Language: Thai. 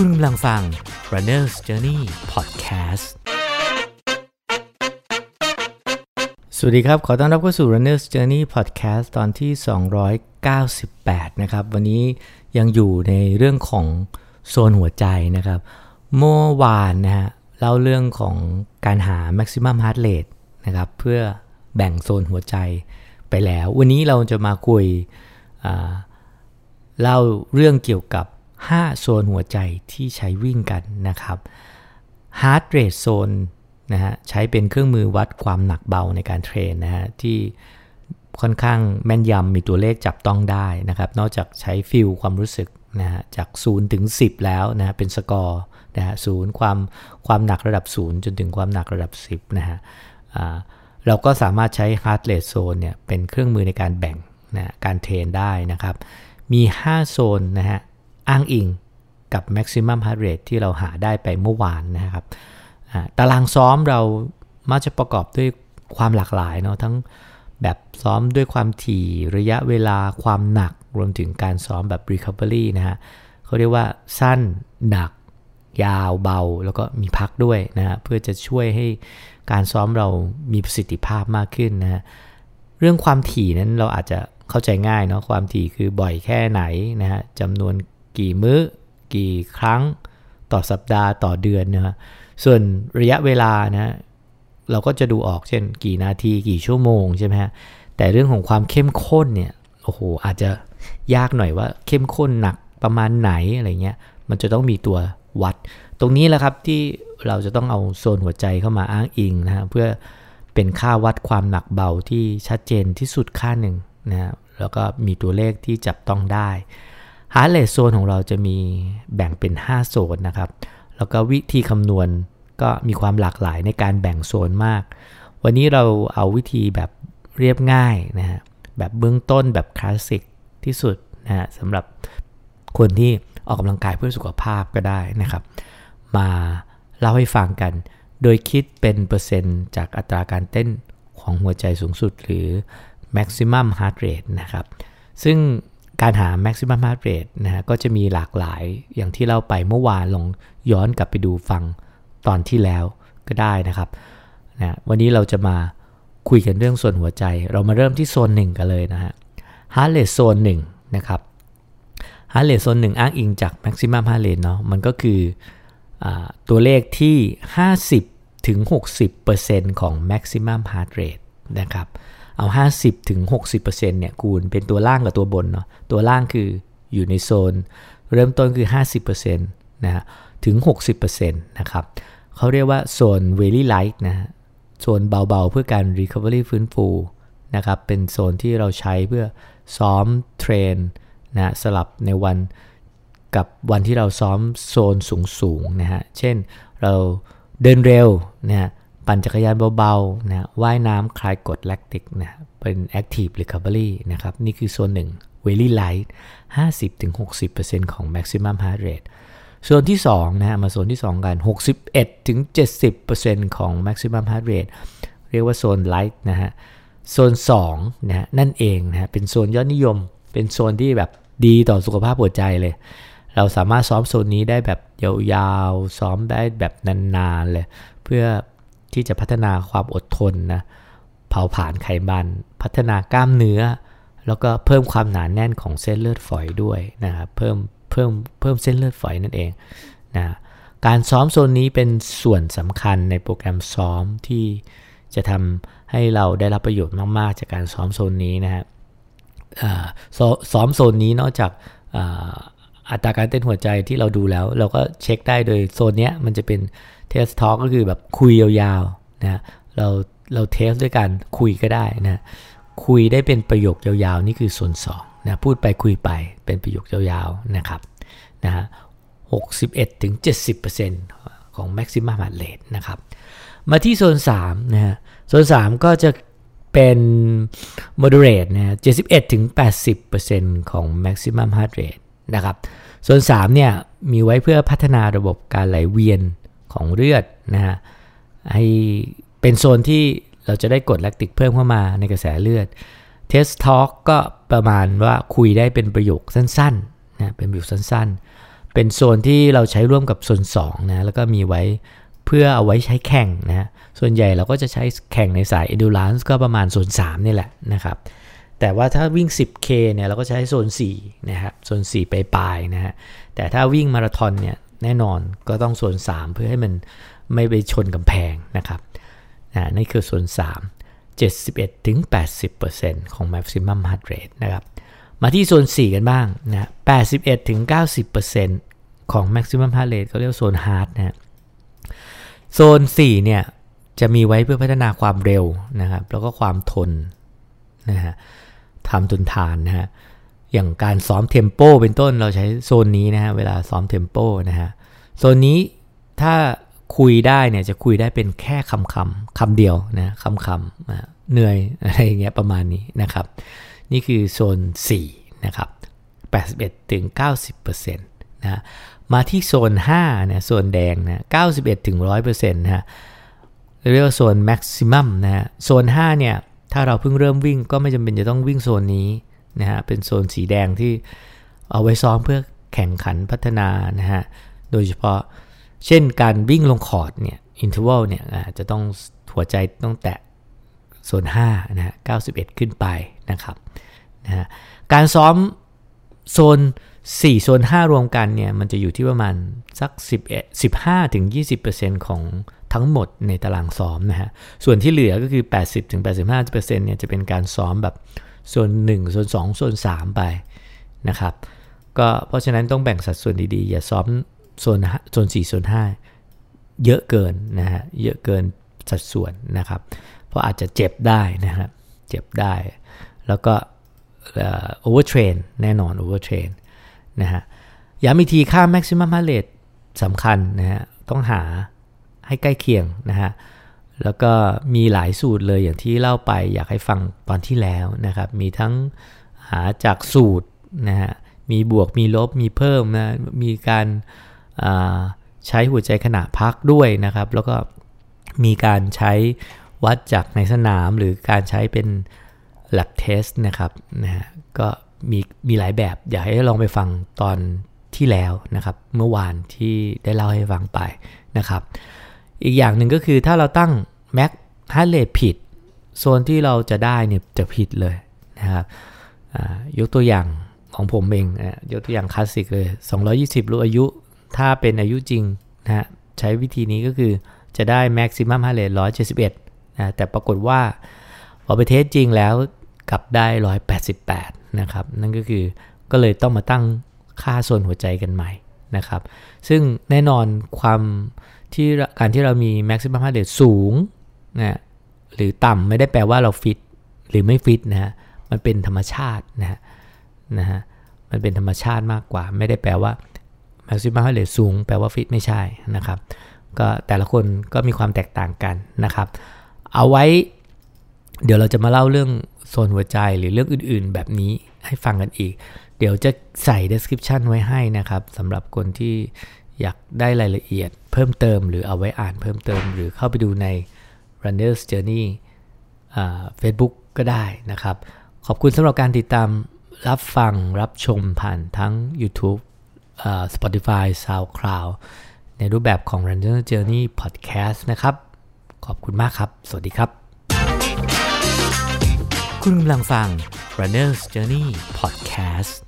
คุณกำลังฟัง Runner's Journey Podcast สวัสดีครับ ขอต้อนรับเข้าสู่ Runner's Journey Podcast ตอนที่ 298 นะครับ วันนี้ยังอยู่ในเรื่องของโซนหัวใจนะครับ เมื่อวานนะฮะเล่าเรื่องของการหา maximum heart rate นะครับ เพื่อแบ่งโซนหัวใจไปแล้ว วันนี้เราจะมาคุยเล่าเรื่องเกี่ยวกับ 5 โซนหัวใจที่ใช้วิ่งกันนะครับ heart rate zone นะฮะใช้เป็นเครื่องมือวัดความหนักเบาในการเทรนนะฮะที่ค่อนข้างแม่นยำมีตัวเลขจับต้องได้นะครับ นอกจากใช้ฟิลความรู้สึกนะฮะจาก 0 ถึง 10 แล้วนะะเป็นสกอร์นะฮะศูนย์ความความหนักระดับ 0 จนถึงความหนักระดับ 10นะฮะเราก็สามารถใช้ heart rate zone เนี่ยเป็นเครื่องมือในการแบ่งนะการเทรนได้นะครับ มี 5 โซนนะฮะ อ้างอิงกับ maximum heart rate ที่เราหาได้ไปเมื่อวานนะครับตารางซ้อมเรามักจะประกอบด้วยความหลากหลายเนาะทั้งแบบซ้อมด้วยความถี่ระยะเวลาความหนักรวมถึงการซ้อมแบบ recovery นะฮะเขาเรียกว่าสั้นหนัก ยาวเบา แล้วก็มีพักด้วยนะฮะเพื่อจะช่วยให้การซ้อมเรามีประสิทธิภาพมากขึ้นนะฮะเรื่องความถี่นั้นเราอาจจะเข้าใจง่ายเนาะความถี่คือบ่อยแค่ไหนนะฮะจำนวน กี่มือ้อ กี่ครั้งต่อสัปดาห์ต่อเดือนนะฮะส่วนระยะเวลานะเราก็จะดูออกเช่นกี่นาทีกี่ชั่วโมงใช่ไหมฮะแต่เรื่องของความเข้มข้นเนี่ยโอ้โหอาจจะยากหน่อยว่าเข้มข้นหนักประมาณไหนอะไรเงี้ยมันจะต้องมีตัววัด ตรงนี้แหละครับที่เราจะต้องเอาโซนหัวใจเข้ามาอ้างอิงนะฮะเพื่อเป็นค่าวัดความหนักเบาที่ชัดเจนที่สุดค่าหนึ่งนะฮะแล้วก็มีตัวเลขที่จับต้องได้ ฮาร์เลสโซนของเราจะมีแบ่งเป็น 5 โซนนะครับ แล้วก็วิธีคำนวณก็มีความหลากหลายในการแบ่งโซนมาก วันนี้เราเอาวิธีแบบเรียบง่ายนะฮะ แบบเบื้องต้นแบบคลาสสิกที่สุดนะฮะสำหรับคนที่ออกกำลังกายเพื่อสุขภาพก็ได้นะครับ มาเล่าให้ฟังกัน โดยคิดเป็นเปอร์เซ็นต์จากอัตราการเต้นของหัวใจสูงสุดหรือ maximum heart rate นะครับ ซึ่ง การหา maximum heart rate นะฮะก็จะมีหลากหลายอย่างที่เราไปเมื่อวานลองย้อนกลับไปดูฟังตอนที่แล้วก็ได้นะครับนะวันนี้เราจะมาคุยกันเรื่องส่วนหัวใจ เรามาเริ่มที่โซนหนึ่งกันเลยนะฮะ heart rate โซนหนึ่งนะครับ heart rate โซนหนึ่งอ้างอิงจาก maximum heart rate เนาะมันก็คืออตัวเลขที่ 50ถึง60%ของ maximum heart rate นะครับ เอา 50ถึง60%เนี่ยคูณเป็นตัวล่างกับตัวบนเนาะตัวล่างคืออยู่ในโซน เริ่มต้นคือ 50%นะฮะถึง 60%นะครับเขาเรียกว่าโซน very light นะฮะโซนเบาๆ เพื่อการ recovery ฟื้นฟูนะครับเป็นโซนที่เราใช้เพื่อซ้อมเทรนนะสลับในวันกับวันที่เราซ้อมโซนสูงๆนะฮะ เช่นเราเดินเร็วนะฮะ ปั่นจักรยานเบาๆนะว่ายน้ำคลายกดแลคติกนะเป็น active recovery นะครับ นี่คือโซนหนึ่ง very light 50-60%ของ maximum heart rate โซนที่2นะมาโซนที่ 2 กัน 61-70%ของ maximum heart rate เรียกว่าโซน light นะฮะ โซน2นะนั่นเองนะเป็นโซนยอดนิยม เป็นโซนที่แบบดีต่อสุขภาพหัวใจเลย เราสามารถซ้อมโซนนี้ได้แบบยาวๆ ซ้อมได้แบบนานๆเลย เพื่อ ที่จะพัฒนาความอดทนนะเผาผลาญไขมัน พัฒนากล้ามเนื้อ แล้วก็เพิ่มความหนานแน่นของเส้นเลือดฝอยด้วยนะครับเพิ่มเพิ่มเพิ่มเส้นเลือดฝอยนั่นเองนะการซ้อมโซนนี้เป็นส่วนสำคัญในโปรแกรมซ้อมที่จะทำให้เราได้รับประโยชน์มาก ๆ จากการซ้อมโซนนี้นะฮะซ้อมโซนนี้นอกจากอัตราการเต้นหัวใจที่เราดูแล้ว เราก็เช็คได้โดยโซนนี้มันจะเป็น เทสทอ a ก็คือแบบคุยยาวๆนะเราเราเทสด้วยการคุยก็ได้นะคุยได้เป็นประโยคยาวๆ นี่คือส่วน2นะพูดไปคุยไปเป็นประโยคยาวๆนะครับนะฮะ61ถึง70%ของ maximum heart rate นะครับมาที่โซน3นะฮะโซน 3 ก็จะเป็น moderate นะ71ถึง80%ของ maximum heart rate นะครับโซน3เนี่ยมีไว้เพื่อพัฒนาระบบการไหลเวียน ของเลือดนะฮะให้เป็นโซนที่เราจะได้กดแลคติกเพิ่มเข้ามาในกระแสเลือดเทสทอ l k ก็ประมาณว่าคุยได้เป็นประโยคสั้นๆนะเป็นประโยคสั้นๆ เป็นโซนที่เราใช้ร่วมกับโซน2นะแล้วก็มีไว้เพื่อเอาไว้ใช้แข่งนะส่วนใหญ่เราก็จะใช้แข่งในสาย endurance ก็ประมาณโซน3นี่แหละนะครับแต่ว่าถ้าวิ่ง 10K เนี่ยเราก็ใช้โซน4นะครับโซน4ไปปลายนะฮะแต่ถ้าวิ่งมาราธอนเนี่ย แน่นอนก็ต้องโซน3 เพื่อให้มันไม่ไปชนกำแพงนะครับนะนี่คือโซน3 71-80%ของ maximum heart rate นะครับ มาที่โซน 4 กันบ้างนะ81-90%ของ maximum heart rate เขาเรียกโซน hard นะโซน 4 เนี่ยจะมีไว้เพื่อพัฒนาความเร็วนะครับ แล้วก็ความทนนะฮะทำทนทานนะฮะ อย่างการซ้อมเทมโปเป็นต้นเราใช้โซนนี้นะฮะเวลาซ้อมเทมโปนะฮะโซนนี้ถ้าคุยได้เนี่ยจะคุยได้เป็นแค่คำคำคำเดียวนะคำคำเหนื่อยอะไรอย่างเงี้ยประมาณนี้นะครับ นี่คือโซน 4 นะครับ 81ถึง90%นะมาที่โซน5นะโซนแดงนะ91ถึง100%นะฮะเรียกว่าโซน maximum นะฮะโซน5เนี่ยถ้าเราเพิ่งเริ่มวิ่งก็ไม่จำเป็นจะต้องวิ่งโซนนี้ นะฮะเป็นโซนสีแดงที่เอาไว้ซ้อมเพื่อแข่งขันพัฒนานะฮะโดยเฉพาะเช่นการวิ่งลงคอร์ดเนี่ย interval เนี่ยจะต้องหัวใจต้องแตะโซน5นะฮะ91 ขึ้นไปนะครับนะฮะการซ้อมโซน 4 โซน 5 รวมกันเนี่ยมันจะอยู่ที่ประมาณสัก11 15ถึง20%ของทั้งหมดในตารางซ้อมนะฮะส่วนที่เหลือก็คือ 80-85%เนี่ยจะเป็นการซ้อมแบบ โซน1โซน2โซน3ไปนะครับก็เพราะฉะนั้นต้องแบ่งสัดส่วนดีๆ อย่าซ้อมโซนโซน4โซน5 เยอะเกินนะฮะเยอะเกินสัดส่วนนะครับ เพราะอาจจะเจ็บได้นะครับเจ็บได้ แล้วก็ overtrain แน่นอน overtrain นะฮะย้ำอีกทีค่า maximum heart rate สำคัญนะฮะต้องหาให้ใกล้เคียงนะฮะ แล้วก็มีหลายสูตรเลยอย่างที่เล่าไปอยากให้ฟังตอนที่แล้วนะครับ มีทั้งหาจากสูตรนะฮะมีบวกมีลบมีเพิ่มนะมีการใช้หัวใจขณะพักด้วยนะครับ แล้วก็มีการใช้วัดจากในสนามหรือการใช้เป็น lab test นะครับนะฮะก็มีมีหลายแบบ อยากให้ลองไปฟังตอนที่แล้วนะครับ เมื่อวานที่ได้เล่าให้ฟังไปนะครับ อีกอย่างหนึ่งก็คือถ้าเราตั้ง Mac h a r t Rate ผิด โซนที่เราจะได้เนี่ยจะผิดเลยนะครับยกตัวอย่างของผมเองยกตัวอย่างคลาสสิกเลย 220 รู้อายุ ถ้าเป็นอายุจริงนะฮะใช้วิธีนี้ก็คือจะได้ Maximum Heart Rate 171นะแต่ปรากฏว่าพอไปเทสจริงแล้วกลับได้ 188 นะครับ นั่นก็คือก็เลยต้องมาตั้งค่าโซนหัวใจกันใหม่นะครับ ซึ่งแน่นอนความ ที่การที่เรามี maximum heart rate สูงนะหรือต่ำไม่ได้แปลว่าเราฟิตหรือไม่ฟิตนะฮะมันเป็นธรรมชาตินะฮะนะฮะมันเป็นธรรมชาติมากกว่า ไม่ได้แปลว่า maximum heart rate สูง แปลว่าฟิตไม่ใช่นะครับก็แต่ละคนก็มีความแตกต่างกันนะครับ เอาไว้เดี๋ยวเราจะมาเล่าเรื่องโซนหัวใจหรือเรื่องอื่นๆ แบบนี้ให้ฟังกันอีก เดี๋ยวจะใส่ description ไว้ให้นะครับสำหรับคนที่ อยากได้รายละเอียดเพิ่มเติมหรือเอาไว้อ่านเพิ่มเติม หรือเข้าไปดูใน Runner's Journey เฟซบุ๊กก็ได้นะครับ ขอบคุณสำหรับการติดตามรับฟังรับชมผ่านทั้ง YouTube Spotify SoundCloud ในรูปแบบของ Runner's Journey Podcast นะครับ ขอบคุณมากครับ สวัสดีครับ คุณกำลังฟัง Runner's Journey Podcast